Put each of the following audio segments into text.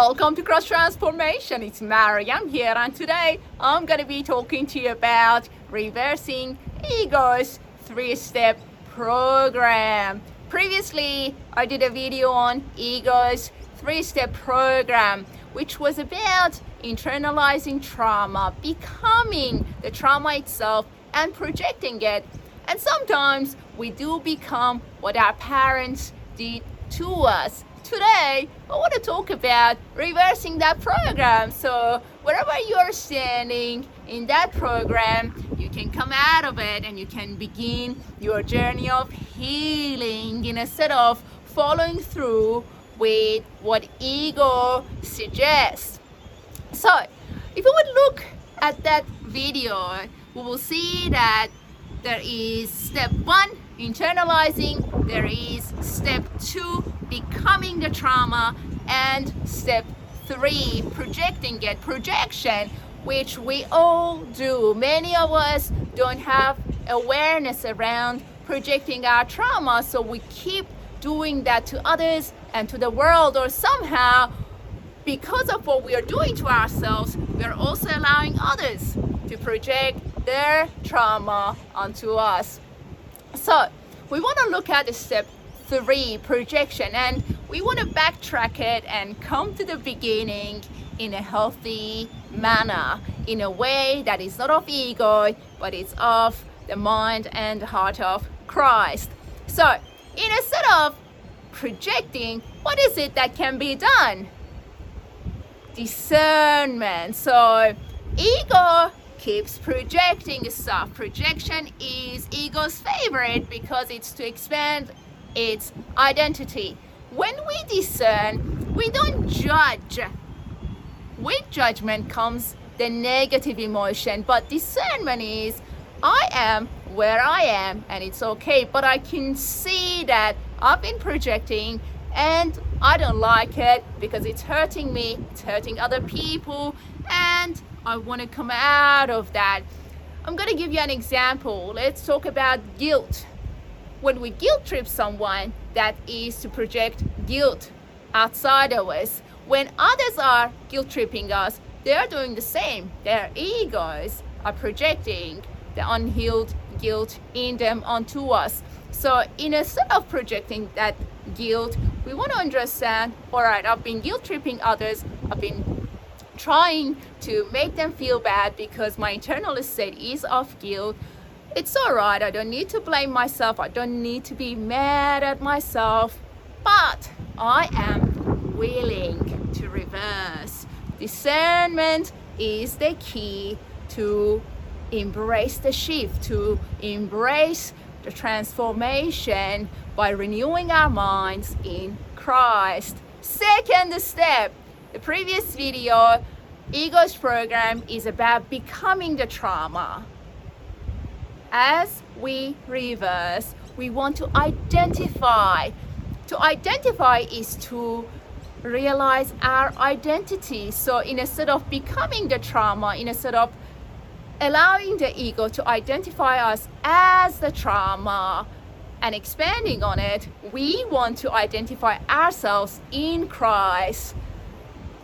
Welcome to Cross Transformation. It's Mariam here, and today I'm going to be talking to you about reversing ego's three step program. Previously, I did a video on ego's three step program, which was about internalizing trauma, becoming the trauma itself, and projecting it. And sometimes we do become what our parents did to us today I want to talk about reversing that program. So wherever you're standing in that program, you can come out of it and you can begin your journey of healing instead of following through with what ego suggests. So if you would look at that video, we will see that there is step one internalizing, there is step two becoming the trauma, and step three projecting it. Projection, which we all do. Many of us don't have awareness around projecting our trauma, so we keep doing that to others and to the world, or somehow because of what we are doing to ourselves, we are also allowing others to project their trauma onto us. So we want to look at the step three projection and we want to backtrack it and come to the beginning in a healthy manner, in a way that is not of ego, but it's of the mind and heart of Christ. So, instead of projecting, what is it that can be done? Discernment. So, ego keeps projecting stuff. Projection is ego's favorite because it's to expand its identity. When we discern, we don't judge. With judgment comes the negative emotion, but discernment is I am where I am and it's okay, but I can see that I've been projecting and I don't like it because it's hurting me, it's hurting other people, and I want to come out of that. I'm going to give you an example. Let's talk about guilt. When we guilt trip someone, that is to project guilt outside of us. When others are guilt tripping us, they're doing the same. Their egos are projecting the unhealed guilt in them onto us. So instead of projecting that guilt, we want to understand, all right, I've been guilt tripping others, I've been trying to make them feel bad because my internal state is of guilt. It's all right. I don't need to blame myself. I don't need to be mad at myself. But I am willing to reverse. Discernment is the key to embrace the shift, to embrace the transformation by renewing our minds in Christ. Second step the previous video, Ego's program is about becoming the trauma. As we reverse, we want to identify. To identify is to realize our identity. So instead of becoming the trauma, instead of allowing the ego to identify us as the trauma and expanding on it, we want to identify ourselves in Christ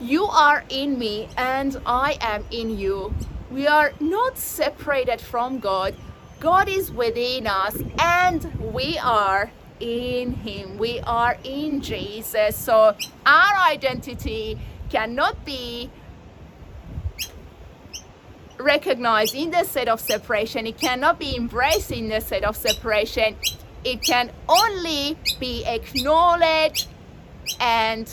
you are in me and I am in you. We are not separated from God. God is within us and we are in Him. We are in Jesus. So our identity cannot be recognized in the state of separation. It cannot be embraced in the state of separation. It can only be acknowledged and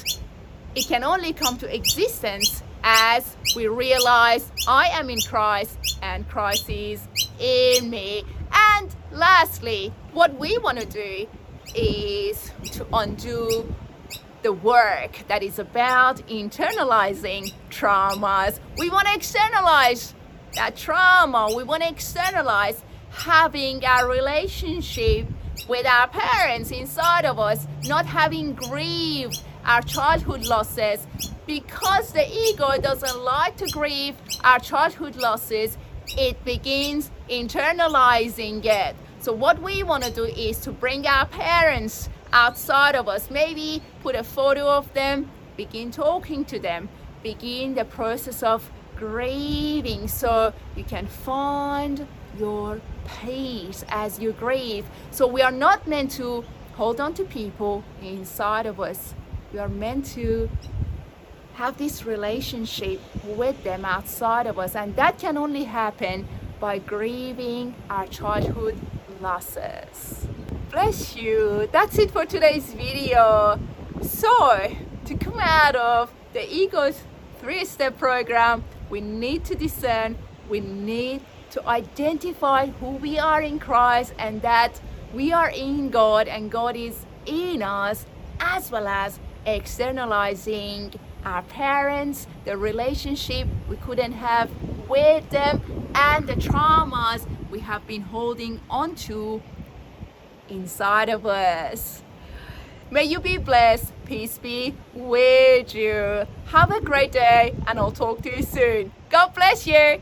it can only come to existence as we realize I am in Christ and Christ is in me. And lastly, what we want to do is to undo the work that is about internalizing traumas. We want to externalize that trauma. We want to externalize having a relationship with our parents inside of us, not having grieved our childhood losses because the ego doesn't like to grieve our childhood losses it begins internalizing it so what we want to do is to bring our parents outside of us maybe put a photo of them begin talking to them, begin the process of grieving so you can find your peace as you grieve. So we are not meant to hold on to people inside of us. We are meant to have this relationship with them outside of us, and that can only happen by grieving our childhood losses. Bless you. That's it for today's video. So, to come out of the ego's three step program, we need to discern, we need to identify who we are in Christ and that we are in God and God is in us, as well as externalizing our parents, the relationship we couldn't have with them, and the traumas we have been holding onto inside of us. May you be blessed. Peace be with you. Have a great day, and I'll talk to you soon. God bless you.